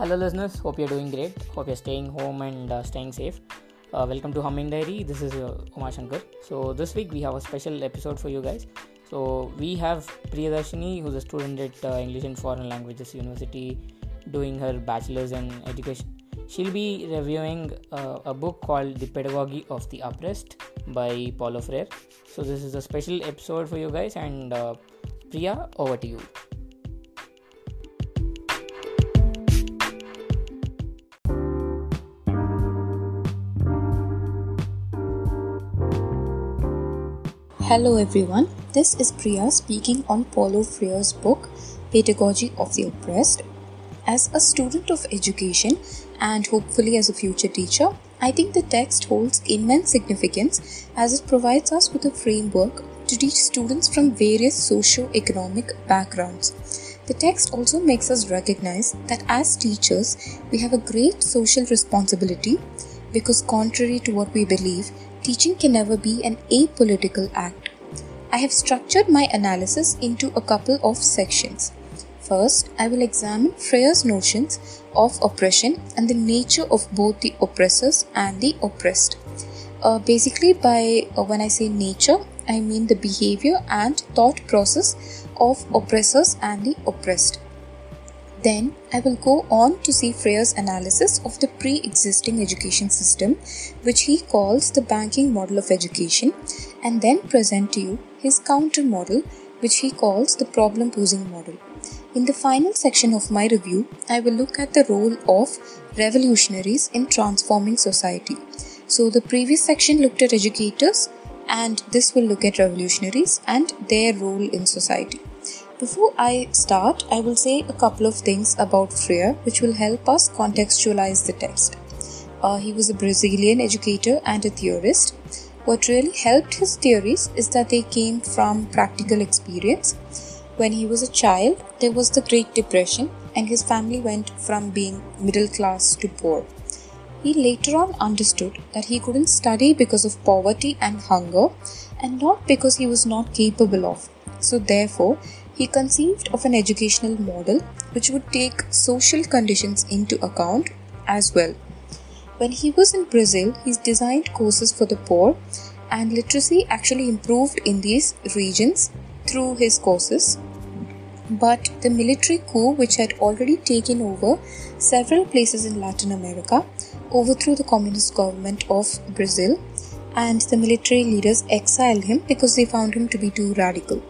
Hello, listeners. Hope you're doing great. Hope you're staying home and uh, staying safe. Uh, welcome to Humming Diary. This is uh, Uma Shankar. So, this week we have a special episode for you guys. So, we have Priyadarshini, who's a student at uh, English and Foreign Languages University, doing her bachelor's in education. She'll be reviewing uh, a book called The Pedagogy of the Oppressed by Paulo Freire. So, this is a special episode for you guys. And uh, Priya, over to you. Hello everyone, this is Priya speaking on Paulo Freire's book Pedagogy of the Oppressed. As a student of education and hopefully as a future teacher, I think the text holds immense significance as it provides us with a framework to teach students from various socio-economic backgrounds. The text also makes us recognize that as teachers, we have a great social responsibility because contrary to what we believe, teaching can never be an apolitical act. I have structured my analysis into a couple of sections. First, I will examine Freire's notions of oppression and the nature of both the oppressors and the oppressed. Uh, basically, by uh, when I say nature, I mean the behavior and thought process of oppressors and the oppressed. Then I will go on to see Freire's analysis of the pre existing education system, which he calls the banking model of education, and then present to you his counter model, which he calls the problem posing model. In the final section of my review, I will look at the role of revolutionaries in transforming society. So, the previous section looked at educators, and this will look at revolutionaries and their role in society. Before I start, I will say a couple of things about Freire which will help us contextualize the text. Uh, he was a Brazilian educator and a theorist. What really helped his theories is that they came from practical experience. When he was a child, there was the Great Depression, and his family went from being middle class to poor. He later on understood that he couldn't study because of poverty and hunger, and not because he was not capable of. So, therefore, he conceived of an educational model which would take social conditions into account as well. When he was in Brazil, he designed courses for the poor, and literacy actually improved in these regions through his courses. But the military coup, which had already taken over several places in Latin America, overthrew the communist government of Brazil, and the military leaders exiled him because they found him to be too radical.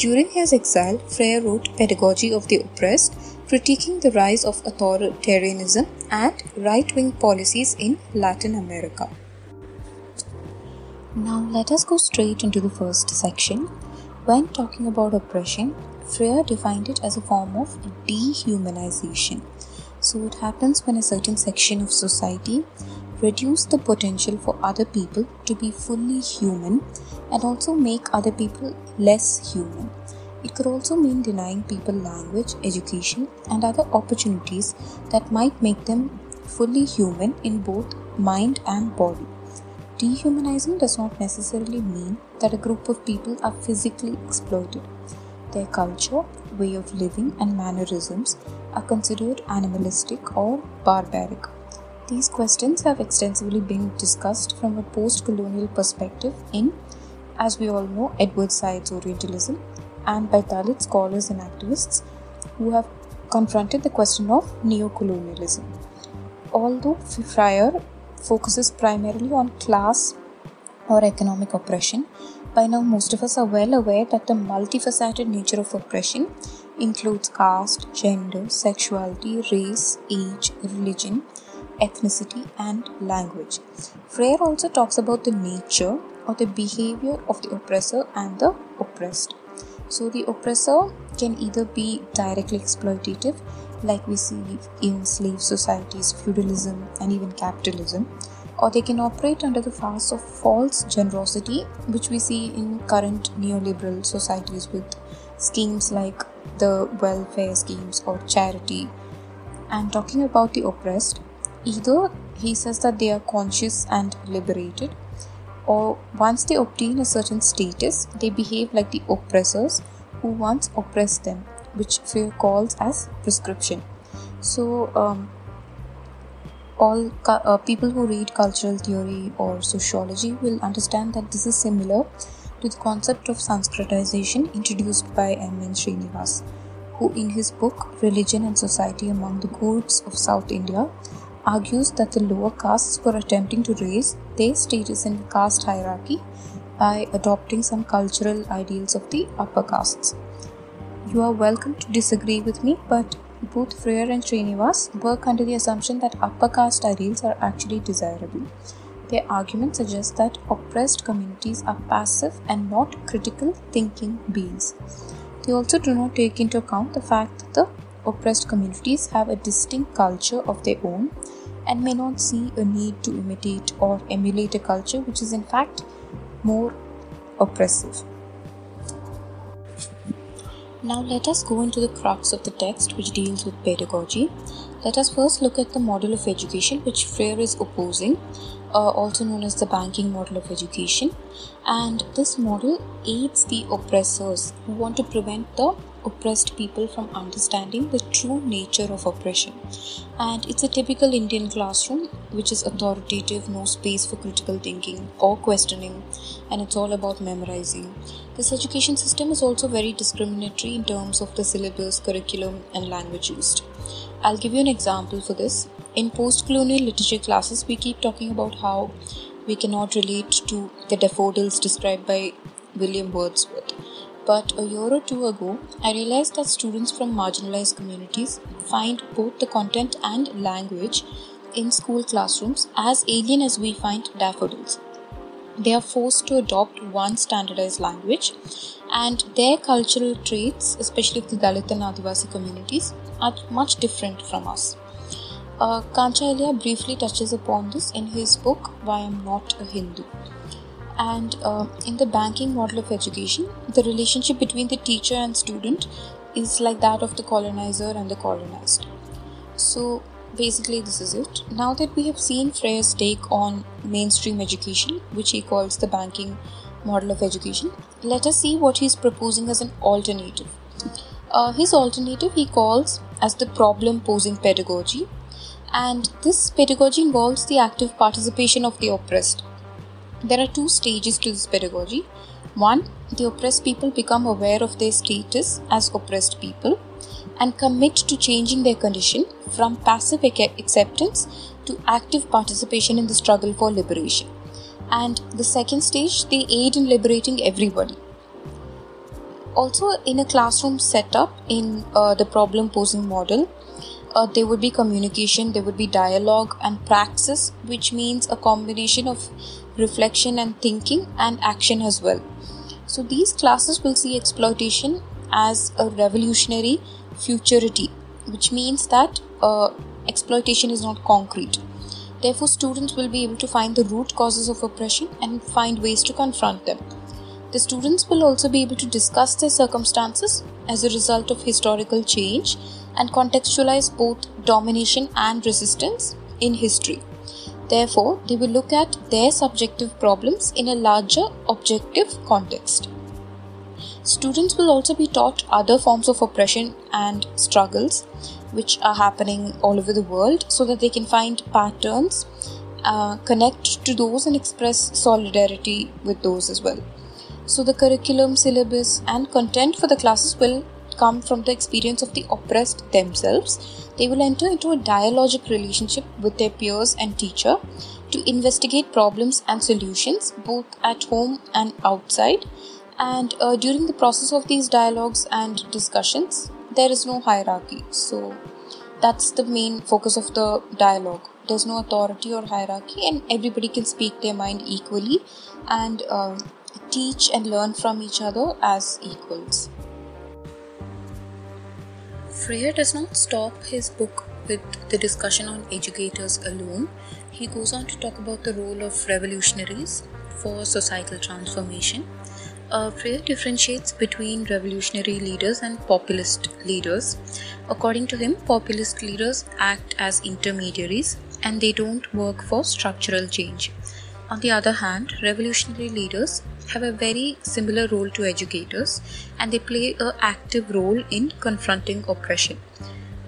During his exile, Freire wrote Pedagogy of the Oppressed, critiquing the rise of authoritarianism and right wing policies in Latin America. Now, let us go straight into the first section. When talking about oppression, Freire defined it as a form of dehumanization. So, it happens when a certain section of society reduce the potential for other people to be fully human and also make other people less human. It could also mean denying people language, education, and other opportunities that might make them fully human in both mind and body. Dehumanizing does not necessarily mean that a group of people are physically exploited. Their culture, way of living, and mannerisms are considered animalistic or barbaric. These questions have extensively been discussed from a post colonial perspective in, as we all know, Edward Said's Orientalism and by Dalit scholars and activists who have confronted the question of neocolonialism. Although Freire focuses primarily on class or economic oppression, by now most of us are well aware that the multifaceted nature of oppression includes caste, gender, sexuality, race, age, religion, ethnicity, and language. Freire also talks about the nature or the behavior of the oppressor and the oppressed. So, the oppressor can either be directly exploitative, like we see in slave societies, feudalism, and even capitalism, or they can operate under the farce of false generosity, which we see in current neoliberal societies with schemes like the welfare schemes or charity. And talking about the oppressed, either he says that they are conscious and liberated, or once they obtain a certain status, they behave like the oppressors who once oppressed them, which Freire calls as prescription. So, um, all uh, people who read cultural theory or sociology will understand that this is similar to the concept of Sanskritization introduced by M. N. Srinivas, who, in his book Religion and Society Among the Coorgs of South India, argues that the lower castes were attempting to raise their status in the caste hierarchy by adopting some cultural ideals of the upper castes. You are welcome to disagree with me, but both Freire and Srinivas work under the assumption that upper caste ideals are actually desirable. Their argument suggests that oppressed communities are passive and not critical thinking beings. They also do not take into account the fact that the oppressed communities have a distinct culture of their own and may not see a need to imitate or emulate a culture which is in fact more oppressive. Now let us go into the crux of the text which deals with pedagogy. Let us first look at the model of education which Freire is opposing, uh, also known as the banking model of education. And this model aids the oppressors who want to prevent the oppressed people from understanding the true nature of oppression. And it's a typical Indian classroom which is authoritative, no space for critical thinking or questioning, and it's all about memorizing. This education system is also very discriminatory in terms of the syllabus, curriculum, and language used. I'll give you an example for this. In post colonial literature classes, we keep talking about how we cannot relate to the daffodils described by William Wordsworth. But a year or two ago, I realized that students from marginalized communities find both the content and language in school classrooms as alien as we find daffodils they are forced to adopt one standardized language and their cultural traits especially the dalit and adivasi communities are much different from us uh, Kancha Ilaiah briefly touches upon this in his book Why I'm Not a Hindu. And uh, in the banking model of education, the relationship between the teacher and student is like that of the colonizer and the colonized. So, basically this is it. Now that we have seen Freire's take on mainstream education which he calls the banking model of education let us see what he's proposing as an alternative. Uh, his alternative he calls as the problem posing pedagogy. And this pedagogy involves the active participation of the oppressed there are two stages to this pedagogy one the oppressed people become aware of their status as oppressed people and commit to changing their condition from passive acceptance to active participation in the struggle for liberation. And the second stage, they aid in liberating everybody. Also, in a classroom setup in uh, the problem posing model, uh, there would be communication, there would be dialogue and praxis, which means a combination of reflection and thinking and action as well. So, these classes will see exploitation as a revolutionary futurity, which means that uh, exploitation is not concrete. Therefore, students will be able to find the root causes of oppression and find ways to confront them. The students will also be able to discuss their circumstances as a result of historical change and contextualize both domination and resistance in history. Therefore, they will look at their subjective problems in a larger objective context. Students will also be taught other forms of oppression and struggles which are happening all over the world so that they can find patterns, uh, connect to those, and express solidarity with those as well. So, the curriculum, syllabus, and content for the classes will come from the experience of the oppressed themselves. They will enter into a dialogic relationship with their peers and teacher to investigate problems and solutions both at home and outside. And uh, during the process of these dialogues and discussions there is no hierarchy. So that's the main focus of the dialogue. There's no authority or hierarchy and everybody can speak their mind equally and uh, teach and learn from each other as equals Freire does not stop his book with the discussion on educators alone he goes on to talk about the role of revolutionaries for societal transformation uh, Freire differentiates between revolutionary leaders and populist leaders. According to him, populist leaders act as intermediaries and they don't work for structural change. On the other hand, revolutionary leaders have a very similar role to educators and they play an active role in confronting oppression.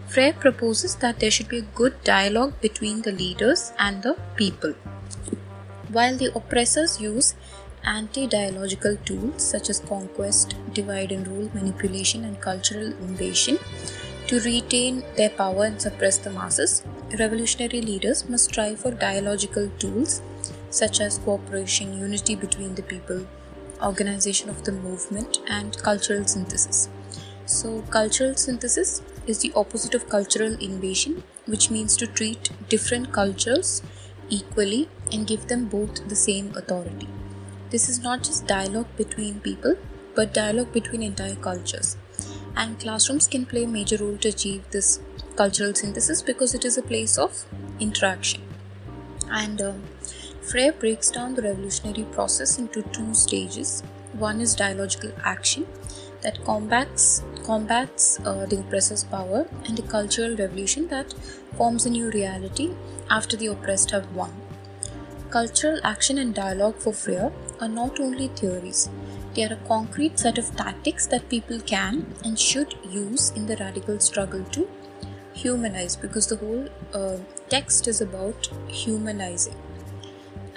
Freire proposes that there should be a good dialogue between the leaders and the people. While the oppressors use anti dialogical tools such as conquest, divide and rule, manipulation, and cultural invasion to retain their power and suppress the masses, revolutionary leaders must strive for dialogical tools such as cooperation, unity between the people, organization of the movement, and cultural synthesis. So, cultural synthesis is the opposite of cultural invasion, which means to treat different cultures equally and give them both the same authority. This is not just dialogue between people, but dialogue between entire cultures. And classrooms can play a major role to achieve this cultural synthesis because it is a place of interaction. And uh, Freire breaks down the revolutionary process into two stages. One is dialogical action that combats combats uh, the oppressor's power, and a cultural revolution that forms a new reality after the oppressed have won. Cultural action and dialogue for Freire are not only theories, they are a concrete set of tactics that people can and should use in the radical struggle to humanize because the whole uh, text is about humanizing.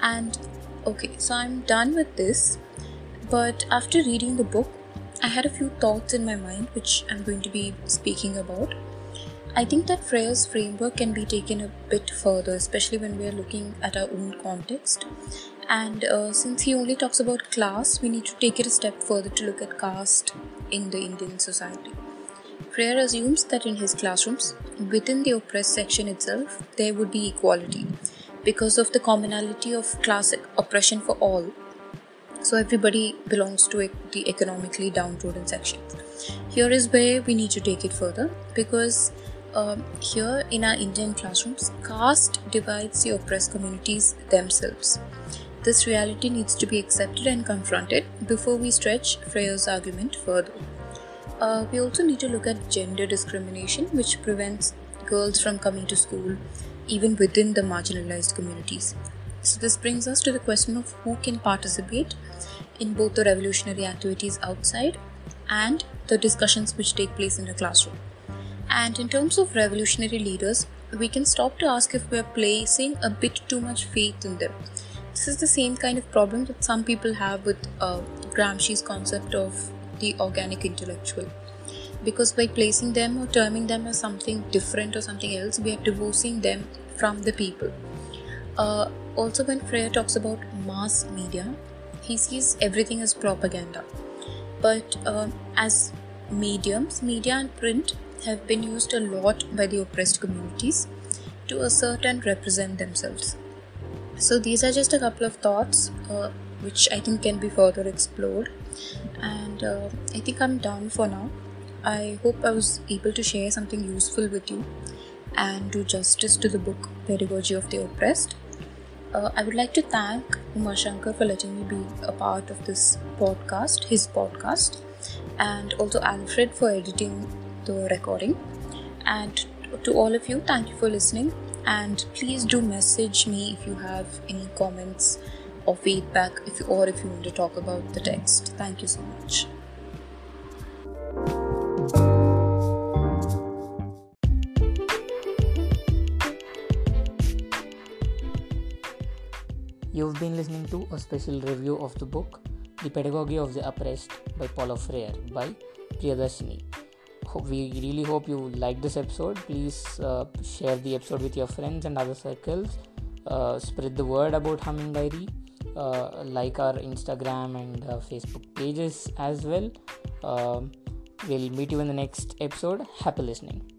And okay, so I'm done with this, but after reading the book, I had a few thoughts in my mind which I'm going to be speaking about. I think that Freire's framework can be taken a bit further, especially when we are looking at our own context. And uh, since he only talks about class, we need to take it a step further to look at caste in the Indian society. Freire assumes that in his classrooms, within the oppressed section itself, there would be equality because of the commonality of class oppression for all. So everybody belongs to the economically downtrodden section. Here is where we need to take it further because um, here in our Indian classrooms, caste divides the oppressed communities themselves. This reality needs to be accepted and confronted before we stretch Freire's argument further. Uh, we also need to look at gender discrimination, which prevents girls from coming to school even within the marginalized communities. So, this brings us to the question of who can participate in both the revolutionary activities outside and the discussions which take place in the classroom. And in terms of revolutionary leaders, we can stop to ask if we are placing a bit too much faith in them. This is the same kind of problem that some people have with uh, Gramsci's concept of the organic intellectual. Because by placing them or terming them as something different or something else, we are divorcing them from the people. Uh, also, when Freire talks about mass media, he sees everything as propaganda. But uh, as mediums, media and print have been used a lot by the oppressed communities to assert and represent themselves. So, these are just a couple of thoughts uh, which I think can be further explored. And uh, I think I'm done for now. I hope I was able to share something useful with you and do justice to the book Pedagogy of the Oppressed. Uh, I would like to thank Uma Shankar for letting me be a part of this podcast, his podcast, and also Alfred for editing the recording. And to all of you, thank you for listening. And please do message me if you have any comments or feedback, if you, or if you want to talk about the text. Thank you so much. You've been listening to a special review of the book The Pedagogy of the Oppressed by Paulo Freire by Priyadarshini. We really hope you like this episode. Please uh, share the episode with your friends and other circles. Uh, spread the word about Humming Diary. Uh, like our Instagram and uh, Facebook pages as well. Um, we'll meet you in the next episode. Happy listening.